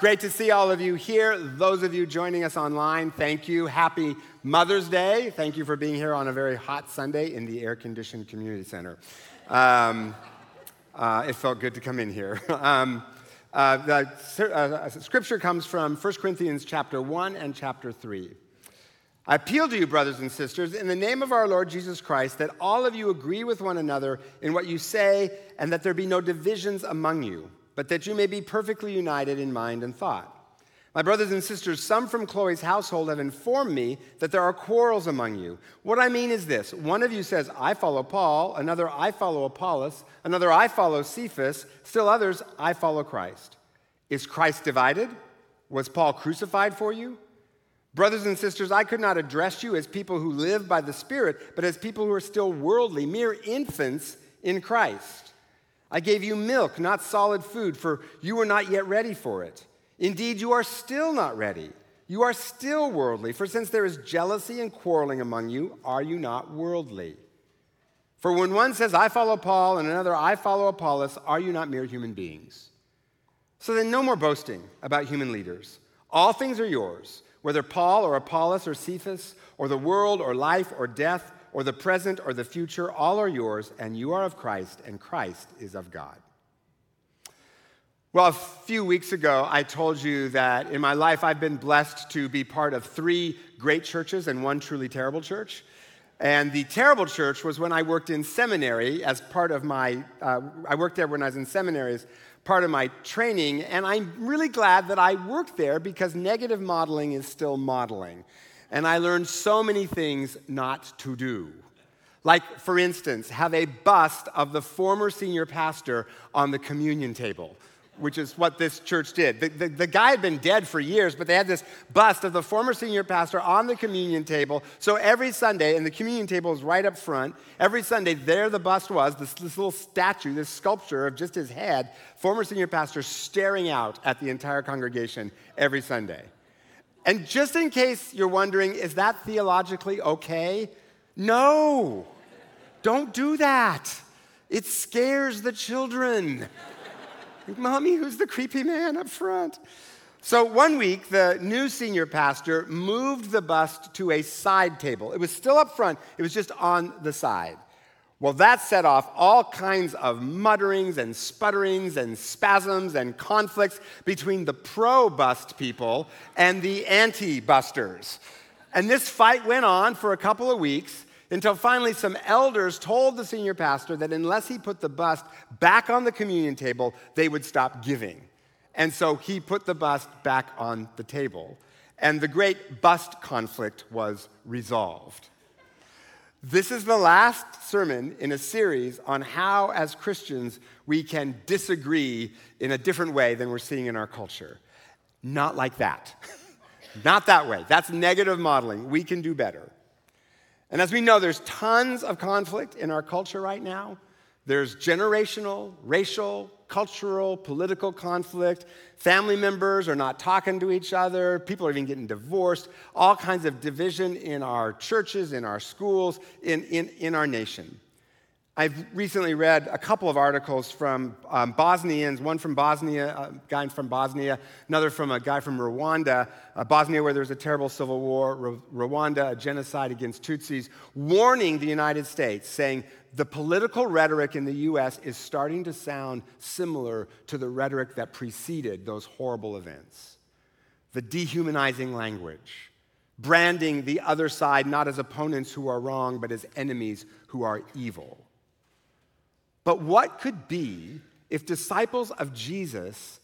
Great to see all of you here. Those of you joining us online, thank you. Happy Mother's Day. Thank you for being here on a very hot Sunday in the air conditioned community center. Um, uh, it felt good to come in here. Um, uh, the uh, scripture comes from 1 Corinthians chapter 1 and chapter 3. I appeal to you, brothers and sisters, in the name of our Lord Jesus Christ, that all of you agree with one another in what you say, and that there be no divisions among you, but that you may be perfectly united in mind and thought. My brothers and sisters, some from Chloe's household have informed me that there are quarrels among you. What I mean is this one of you says, I follow Paul, another, I follow Apollos, another, I follow Cephas, still others, I follow Christ. Is Christ divided? Was Paul crucified for you? Brothers and sisters, I could not address you as people who live by the Spirit, but as people who are still worldly, mere infants in Christ. I gave you milk, not solid food, for you were not yet ready for it. Indeed, you are still not ready. You are still worldly, for since there is jealousy and quarreling among you, are you not worldly? For when one says, I follow Paul, and another, I follow Apollos, are you not mere human beings? So then, no more boasting about human leaders. All things are yours, whether Paul or Apollos or Cephas, or the world or life or death, or the present or the future, all are yours, and you are of Christ, and Christ is of God. Well, a few weeks ago, I told you that in my life I've been blessed to be part of three great churches and one truly terrible church. And the terrible church was when I worked in seminary as part of my, uh, I worked there when I was in seminary as part of my training. And I'm really glad that I worked there because negative modeling is still modeling. And I learned so many things not to do. Like, for instance, have a bust of the former senior pastor on the communion table which is what this church did. The, the, the, guy had been dead for years, but they had this bust of the former senior pastor on the communion table. So every Sunday, and the communion table is right up front, every Sunday, there the bust was, this, this little statue, this sculpture of just his head, former senior pastor staring out at the entire congregation every Sunday. And just in case you're wondering, is that theologically okay? No, don't do that. It scares the children. Mommy, who's the creepy man up front? So one week, the new senior pastor moved the bust to a side table. It was still up front, it was just on the side. Well, that set off all kinds of mutterings and sputterings and spasms and conflicts between the pro bust people and the anti busters. And this fight went on for a couple of weeks until finally some elders told the senior pastor that unless he put the bust back on the communion table, they would stop giving. And so he put the bust back on the table. And the great bust conflict was resolved. This is the last sermon in a series on how, as Christians, we can disagree in a different way than we're seeing in our culture. Not like that. Not that way. That's negative modeling. We can do better. And as we know, there's tons of conflict in our culture right now. There's generational, racial, cultural, political conflict. Family members are not talking to each other. People are even getting divorced. All kinds of division in our churches, in our schools, in, in, in our nation. I've recently read a couple of articles from um, Bosnians, one from Bosnia, a guy from Bosnia, another from a guy from Rwanda, uh, Bosnia, where there was a terrible civil war, R- Rwanda, a genocide against Tutsis, warning the United States, saying the political rhetoric in the U.S. is starting to sound similar to the rhetoric that preceded those horrible events. The dehumanizing language, branding the other side not as opponents who are wrong, but as enemies who are evil. But what could be if disciples of Jesus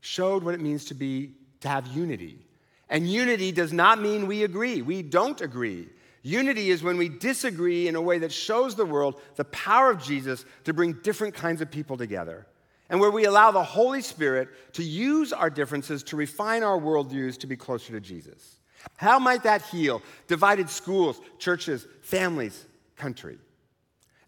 showed what it means to be to have unity? And unity does not mean we agree. We don't agree. Unity is when we disagree in a way that shows the world the power of Jesus to bring different kinds of people together. And where we allow the Holy Spirit to use our differences to refine our worldviews to be closer to Jesus. How might that heal divided schools, churches, families, country?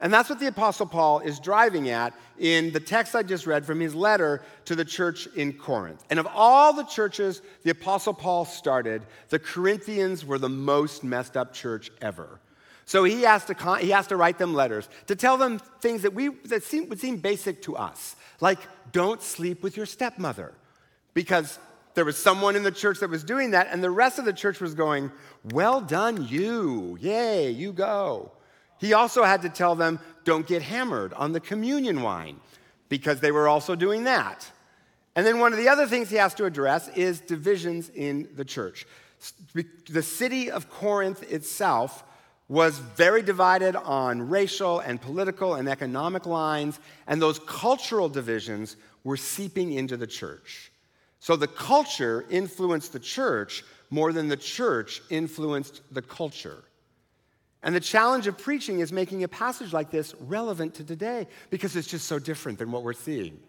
And that's what the Apostle Paul is driving at in the text I just read from his letter to the church in Corinth. And of all the churches the Apostle Paul started, the Corinthians were the most messed up church ever. So he has to, he has to write them letters to tell them things that, we, that seem, would seem basic to us, like don't sleep with your stepmother. because there was someone in the church that was doing that, and the rest of the church was going, Well done, you. Yay, you go. He also had to tell them, Don't get hammered on the communion wine, because they were also doing that. And then one of the other things he has to address is divisions in the church. The city of Corinth itself was very divided on racial and political and economic lines, and those cultural divisions were seeping into the church. So the culture influenced the church more than the church influenced the culture. And the challenge of preaching is making a passage like this relevant to today because it's just so different than what we're seeing.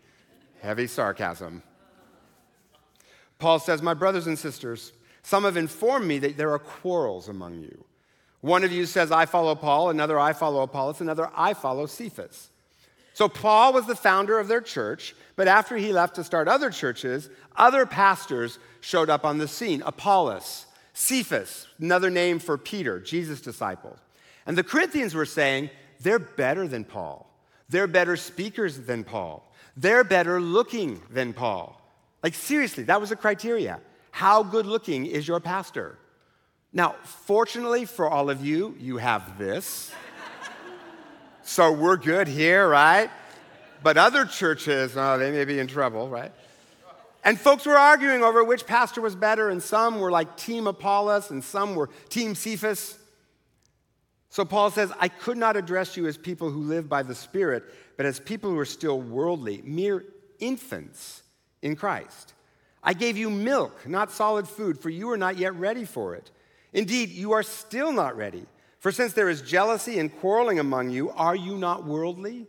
Heavy sarcasm. Paul says, My brothers and sisters, some have informed me that there are quarrels among you. One of you says, I follow Paul, another, I follow Apollos, another, I follow Cephas. So Paul was the founder of their church, but after he left to start other churches, other pastors showed up on the scene Apollos, Cephas, another name for Peter, Jesus' disciple. And the Corinthians were saying, they're better than Paul. They're better speakers than Paul. They're better looking than Paul. Like, seriously, that was a criteria. How good looking is your pastor? Now, fortunately for all of you, you have this. so we're good here, right? But other churches, oh, they may be in trouble, right? And folks were arguing over which pastor was better, and some were like Team Apollos, and some were Team Cephas. So Paul says, I could not address you as people who live by the Spirit, but as people who are still worldly, mere infants in Christ. I gave you milk, not solid food, for you are not yet ready for it. Indeed, you are still not ready. For since there is jealousy and quarreling among you, are you not worldly?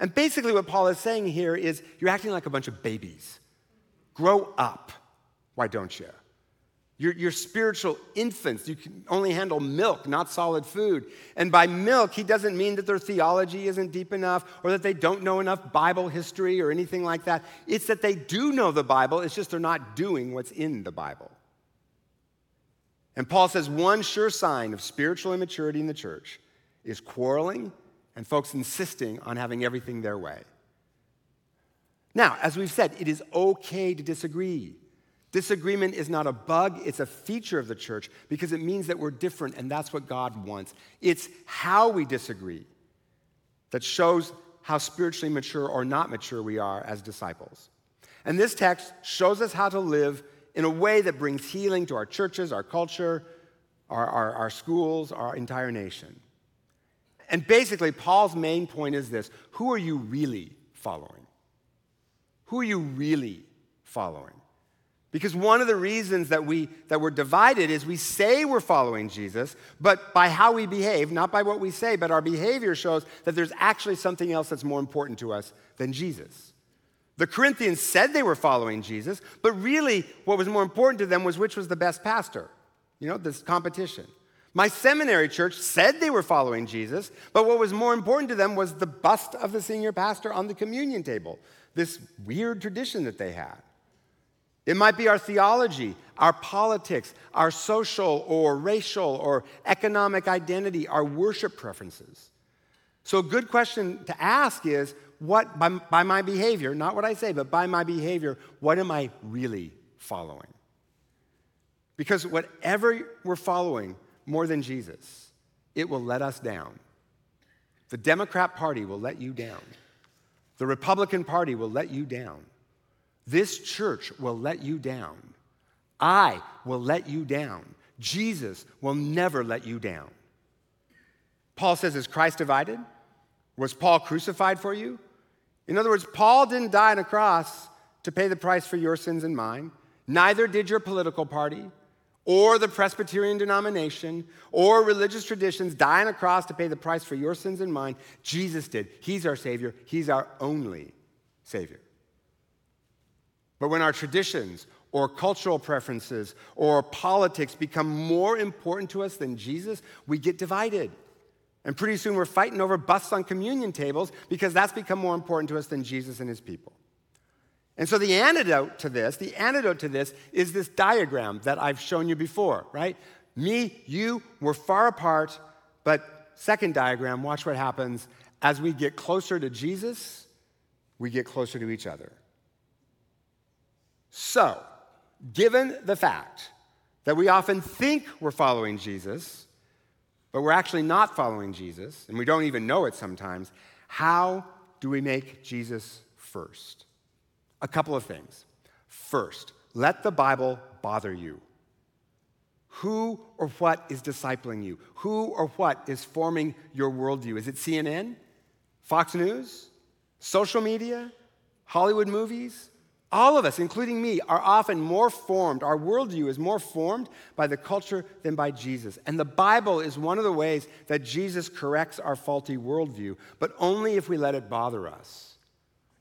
And basically, what Paul is saying here is you're acting like a bunch of babies. Grow up. Why don't you? You're, you're, spiritual infants. You can only handle milk, not solid food. And by milk, he doesn't mean that their theology isn't deep enough or that they don't know enough Bible history or anything like that. It's that they do know the Bible, it's just they're not doing what's in the Bible. And Paul says one sure sign of spiritual immaturity in the church is quarreling and folks insisting on having everything their way. Now, as we've said, it is okay to disagree. Disagreement is not a bug, it's a feature of the church because it means that we're different, and that's what God wants. It's how we disagree that shows how spiritually mature or not mature we are as disciples. And this text shows us how to live in a way that brings healing to our churches, our culture, our, our, our schools, our entire nation. And basically, Paul's main point is this who are you really following? Who are you really following? Because one of the reasons that, we, that we're divided is we say we're following Jesus, but by how we behave, not by what we say, but our behavior shows that there's actually something else that's more important to us than Jesus. The Corinthians said they were following Jesus, but really what was more important to them was which was the best pastor. You know, this competition. My seminary church said they were following Jesus, but what was more important to them was the bust of the senior pastor on the communion table, this weird tradition that they had. It might be our theology, our politics, our social or racial or economic identity, our worship preferences. So, a good question to ask is what, by, by, my behavior, not what I say, but by my behavior, what am I really following? Because whatever we're following more than Jesus, it will let us down. The Democrat Party will let you down, the Republican Party will let you down. This church will let you down. I will let you down. Jesus will never let you down. Paul says, Is Christ divided? Was Paul crucified for you? In other words, Paul didn't die on a cross to pay the price for your sins and mine. Neither did your political party or the Presbyterian denomination or religious traditions dying on a cross to pay the price for your sins and mine. Jesus did. He's our Savior, He's our only Savior. But when our traditions or cultural preferences or politics become more important to us than Jesus, we get divided. And pretty soon we're fighting over busts on communion tables because that's become more important to us than Jesus and his people. And so the antidote to this, the antidote to this is this diagram that I've shown you before, right? Me, you, we're far apart, but second diagram, watch what happens. As we get closer to Jesus, we get closer to each other So, given the fact that we often think we're following Jesus, but we're actually not following Jesus, and we don't even know it sometimes, how do we make Jesus first? A couple of things. First, let the Bible bother you. Who or what is discipling you? Who or what is forming your worldview? Is it CNN? Fox News? Social media? Hollywood movies? All of us, including me, are often more formed, our worldview is more formed by the culture than by Jesus. And the Bible is one of the ways that Jesus corrects our faulty worldview, but only if we let it bother us.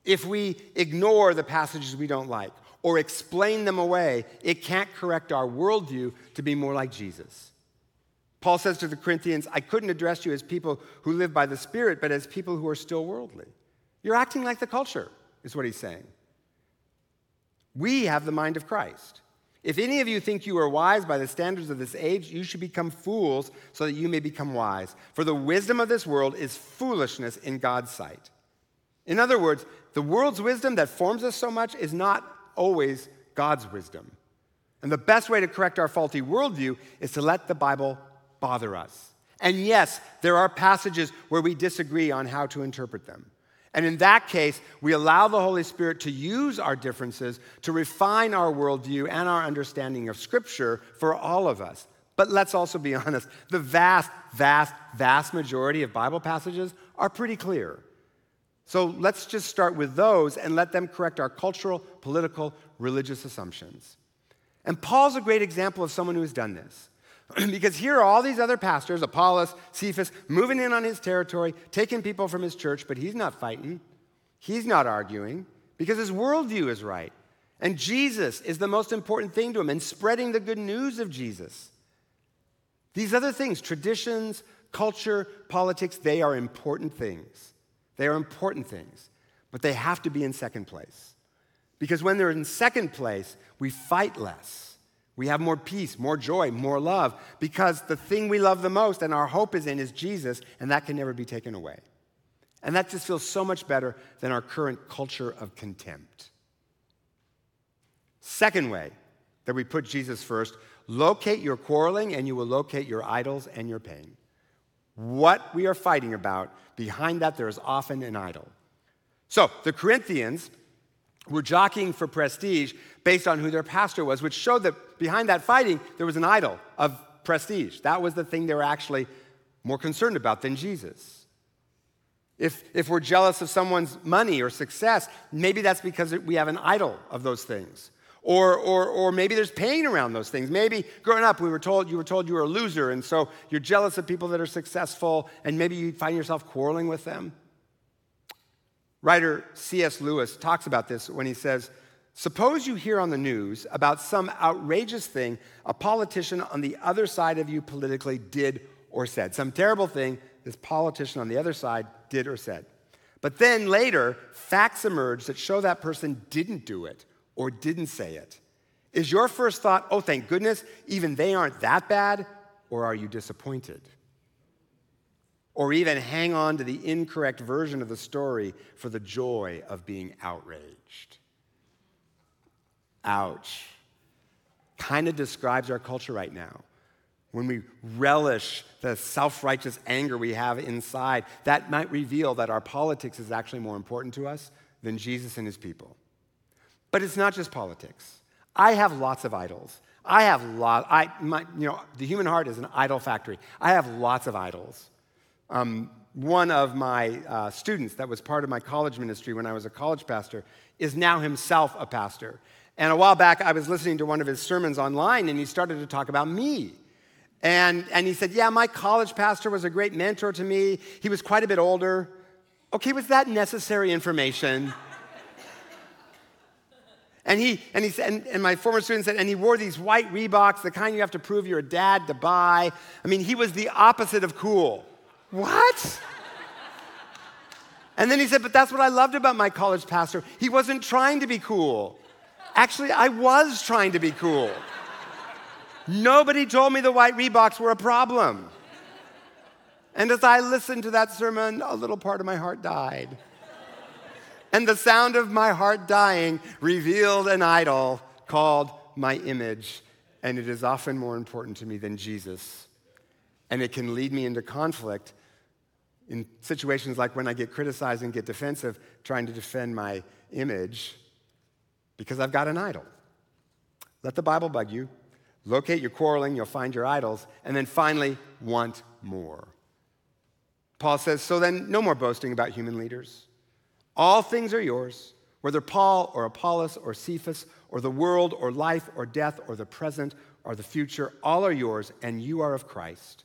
If we ignore the passages we don't like or explain them away, it can't correct our worldview to be more like Jesus. Paul says to the Corinthians, I couldn't address you as people who live by the Spirit, but as people who are still worldly. You're acting like the culture, is what he's saying. We have the mind of Christ. If any of you think you are wise by the standards of this age, you should become fools so that you may become wise. For the wisdom of this world is foolishness in God's sight. In other words, the world's wisdom that forms us so much is not always God's wisdom. And the best way to correct our faulty worldview is to let the Bible bother us. And yes, there are passages where we disagree on how to interpret them. And in that case, we allow the Holy Spirit to use our differences to refine our worldview and our understanding of Scripture for all of us. But let's also be honest the vast, vast, vast majority of Bible passages are pretty clear. So let's just start with those and let them correct our cultural, political, religious assumptions. And Paul's a great example of someone who has done this. because here are all these other pastors, Apollos, Cephas, moving in on his territory, taking people from his church, but he's not fighting. He's not arguing because his worldview is right. And Jesus is the most important thing to him and spreading the good news of Jesus. These other things, traditions, culture, politics, they are important things. They are important things, but they have to be in second place. Because when they're in second place, we fight less. We have more peace, more joy, more love, because the thing we love the most and our hope is in is Jesus, and that can never be taken away. And that just feels so much better than our current culture of contempt. Second way that we put Jesus first locate your quarreling, and you will locate your idols and your pain. What we are fighting about, behind that, there is often an idol. So the Corinthians were jockeying for prestige based on who their pastor was, which showed that behind that fighting, there was an idol of prestige. That was the thing they were actually more concerned about than Jesus. If, if we're jealous of someone's money or success, maybe that's because we have an idol of those things. Or, or, or maybe there's pain around those things. Maybe growing up, we were told you were told you were a loser, and so you're jealous of people that are successful, and maybe you find yourself quarreling with them. Writer C.S. Lewis talks about this when he says, Suppose you hear on the news about some outrageous thing a politician on the other side of you politically did or said. Some terrible thing this politician on the other side did or said. But then later, facts emerge that show that person didn't do it or didn't say it. Is your first thought, oh, thank goodness, even they aren't that bad? Or are you disappointed? or even hang on to the incorrect version of the story for the joy of being outraged. Ouch. Kind of describes our culture right now. When we relish the self righteous anger we have inside, that might reveal that our politics is actually more important to us than Jesus and his people. But it's not just politics. I have lots of idols. I have lot. I my, you know the human heart is an idol factory. I have lots of idols. Um, one of my uh, students that was part of my college ministry when I was a college pastor is now himself a pastor. And a while back, I was listening to one of his sermons online, and he started to talk about me. And, and he said, Yeah, my college pastor was a great mentor to me. He was quite a bit older. Okay, was that necessary information? And he and he said, and, and my former student said, and he wore these white Reeboks, the kind you have to prove you're a dad to buy. I mean, he was the opposite of cool. What? And then he said, But that's what I loved about my college pastor. He wasn't trying to be cool. Actually, I was trying to be cool. Nobody told me the white Reeboks were a problem. And as I listened to that sermon, a little part of my heart died. And the sound of my heart dying revealed an idol called my image, and it is often more important to me than Jesus. And it can lead me into conflict in situations like when I get criticized and get defensive, trying to defend my image because I've got an idol. Let the Bible bug you. Locate your quarreling, you'll find your idols. And then finally, want more. Paul says, So then, no more boasting about human leaders. All things are yours, whether Paul or Apollos or Cephas or the world or life or death or the present or the future, all are yours, and you are of Christ.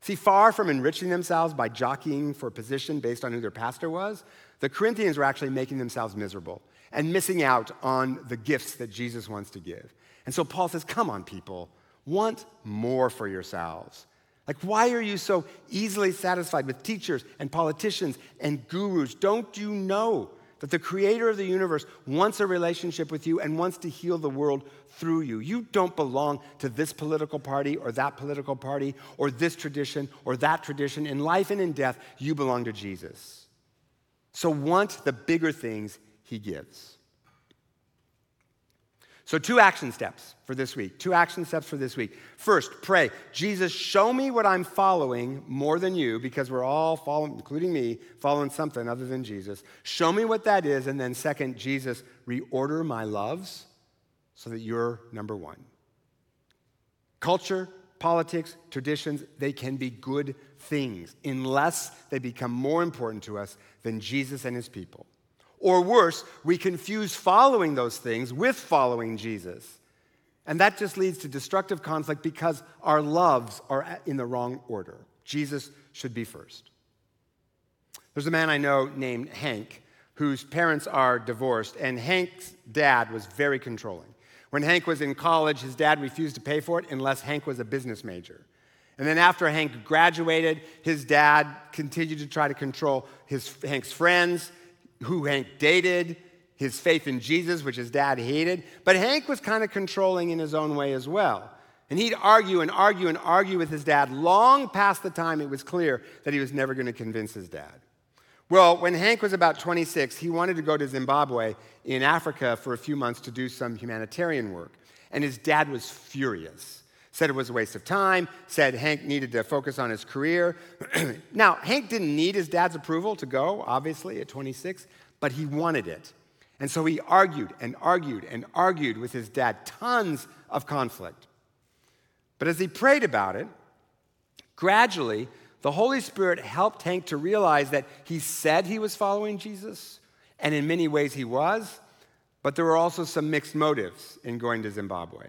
See, far from enriching themselves by jockeying for position based on who their pastor was, the Corinthians were actually making themselves miserable and missing out on the gifts that Jesus wants to give. And so Paul says, Come on, people, want more for yourselves. Like, why are you so easily satisfied with teachers and politicians and gurus? Don't you know that the creator of the universe wants a relationship with you and wants to heal the world through you. You don't belong to this political party or that political party or this tradition or that tradition. In life and in death, you belong to Jesus. So want the bigger things he gives. So, two action steps for this week. Two action steps for this week. First, pray, Jesus, show me what I'm following more than you, because we're all following, including me, following something other than Jesus. Show me what that is. And then, second, Jesus, reorder my loves so that you're number one. Culture, politics, traditions, they can be good things unless they become more important to us than Jesus and his people. Or worse, we confuse following those things with following Jesus. And that just leads to destructive conflict because our loves are in the wrong order. Jesus should be first. There's a man I know named Hank whose parents are divorced, and Hank's dad was very controlling. When Hank was in college, his dad refused to pay for it unless Hank was a business major. And then after Hank graduated, his dad continued to try to control his, Hank's friends, who Hank dated, his faith in Jesus, which his dad hated. But Hank was kind of controlling in his own way as well. And he'd argue and argue and argue with his dad long past the time it was clear that he was never going to convince his dad. Well, when Hank was about 26, he wanted to go to Zimbabwe in Africa for a few months to do some humanitarian work. And his dad was furious. Said it was a waste of time, said Hank needed to focus on his career. now, Hank didn't need his dad's approval to go, obviously, at 26, but he wanted it. And so he argued and argued and argued with his dad, tons of conflict. But as he prayed about it, gradually, the Holy Spirit helped Hank to realize that he said he was following Jesus, and in many ways he was, but there were also some mixed motives in going to Zimbabwe,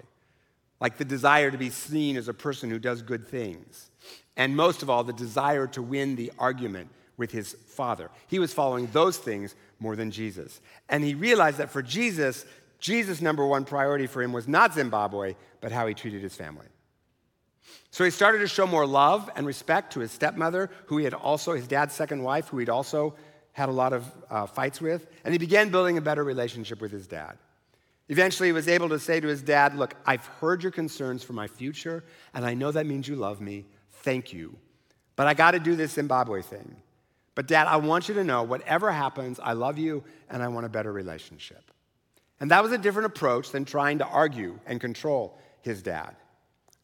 like the desire to be seen as a person who does good things, and most of all, the desire to win the argument with his father. He was following those things more than Jesus. And he realized that for Jesus, Jesus' number one priority for him was not Zimbabwe, but how he treated his family. So he started to show more love and respect to his stepmother, who he had also, his dad's second wife, who he'd also had a lot of uh, fights with. And he began building a better relationship with his dad. Eventually, he was able to say to his dad, Look, I've heard your concerns for my future, and I know that means you love me. Thank you. But I got to do this Zimbabwe thing. But, Dad, I want you to know whatever happens, I love you and I want a better relationship. And that was a different approach than trying to argue and control his dad.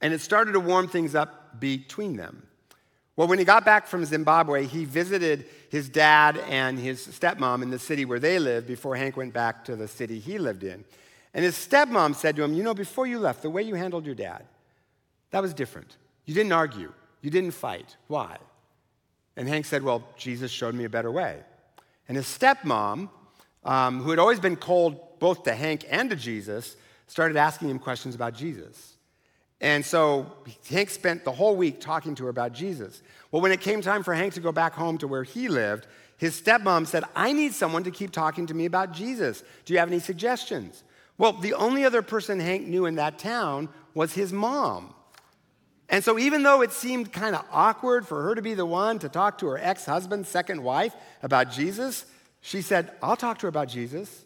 And it started to warm things up between them. Well, when he got back from Zimbabwe, he visited his dad and his stepmom in the city where they lived before Hank went back to the city he lived in. And his stepmom said to him, You know, before you left, the way you handled your dad, that was different. You didn't argue, you didn't fight. Why? And Hank said, Well, Jesus showed me a better way. And his stepmom, um, who had always been cold both to Hank and to Jesus, started asking him questions about Jesus. And so Hank spent the whole week talking to her about Jesus. Well, when it came time for Hank to go back home to where he lived, his stepmom said, I need someone to keep talking to me about Jesus. Do you have any suggestions? Well, the only other person Hank knew in that town was his mom. And so, even though it seemed kind of awkward for her to be the one to talk to her ex husband's second wife about Jesus, she said, I'll talk to her about Jesus.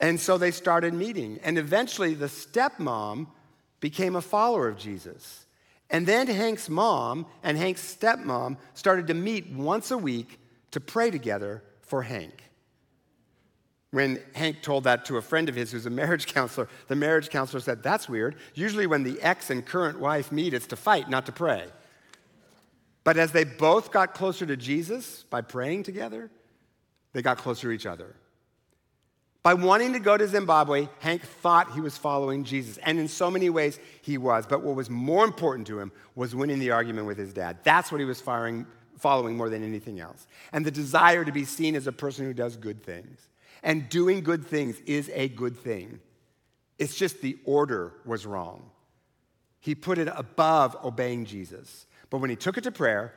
And so they started meeting. And eventually, the stepmom became a follower of Jesus. And then Hank's mom and Hank's stepmom started to meet once a week to pray together for Hank. When Hank told that to a friend of his who's a marriage counselor, the marriage counselor said, That's weird. Usually, when the ex and current wife meet, it's to fight, not to pray. But as they both got closer to Jesus by praying together, they got closer to each other. By wanting to go to Zimbabwe, Hank thought he was following Jesus. And in so many ways, he was. But what was more important to him was winning the argument with his dad. That's what he was following more than anything else. And the desire to be seen as a person who does good things. And doing good things is a good thing. It's just the order was wrong. He put it above obeying Jesus. But when he took it to prayer,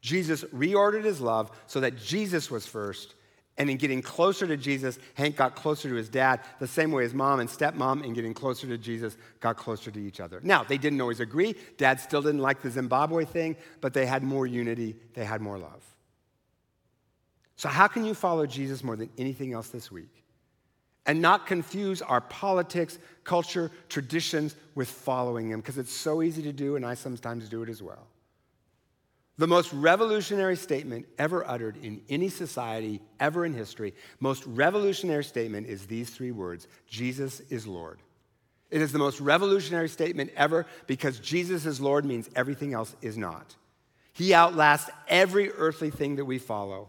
Jesus reordered his love so that Jesus was first and in getting closer to Jesus, Hank got closer to his dad, the same way his mom and stepmom, in getting closer to Jesus, got closer to each other. Now, they didn't always agree. Dad still didn't like the Zimbabwe thing, but they had more unity, they had more love. So, how can you follow Jesus more than anything else this week? And not confuse our politics, culture, traditions with following Him, because it's so easy to do, and I sometimes do it as well. The most revolutionary statement ever uttered in any society, ever in history, most revolutionary statement is these three words Jesus is Lord. It is the most revolutionary statement ever because Jesus is Lord means everything else is not. He outlasts every earthly thing that we follow.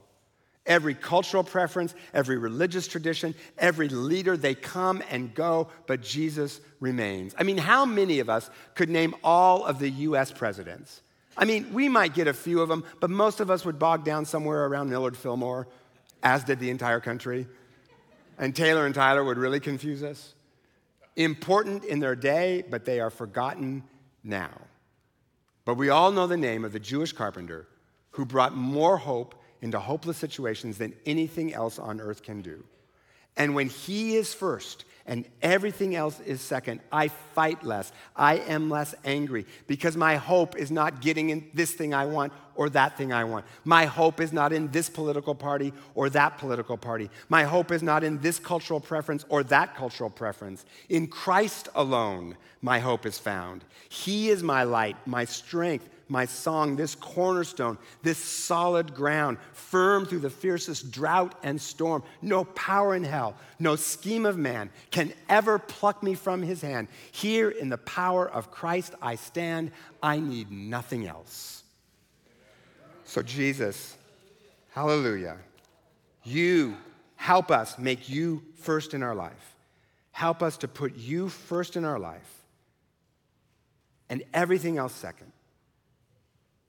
Every cultural preference, every religious tradition, every leader, they come and go, but Jesus remains. I mean, how many of us could name all of the US presidents? I mean, we might get a few of them, but most of us would bog down somewhere around Millard Fillmore, as did the entire country. And Taylor and Tyler would really confuse us. Important in their day, but they are forgotten now. But we all know the name of the Jewish carpenter who brought more hope into hopeless situations than anything else on earth can do. And when he is first, and everything else is second. I fight less. I am less angry because my hope is not getting in this thing I want or that thing I want. My hope is not in this political party or that political party. My hope is not in this cultural preference or that cultural preference. In Christ alone, my hope is found. He is my light, my strength, my song, this cornerstone, this solid ground, firm through the fiercest drought and storm. No power in hell, no scheme of man can ever pluck me from his hand. Here in the power of Christ I stand. I need nothing else. So, Jesus, hallelujah, you help us make you first in our life. Help us to put you first in our life and everything else second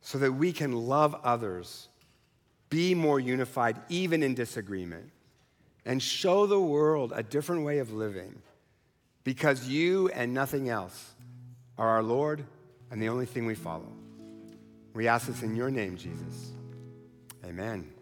so that we can love others, be more unified, even in disagreement, and show the world a different way of living because you and nothing else are our Lord and the only thing we follow. We ask this in your name, Jesus. Amen.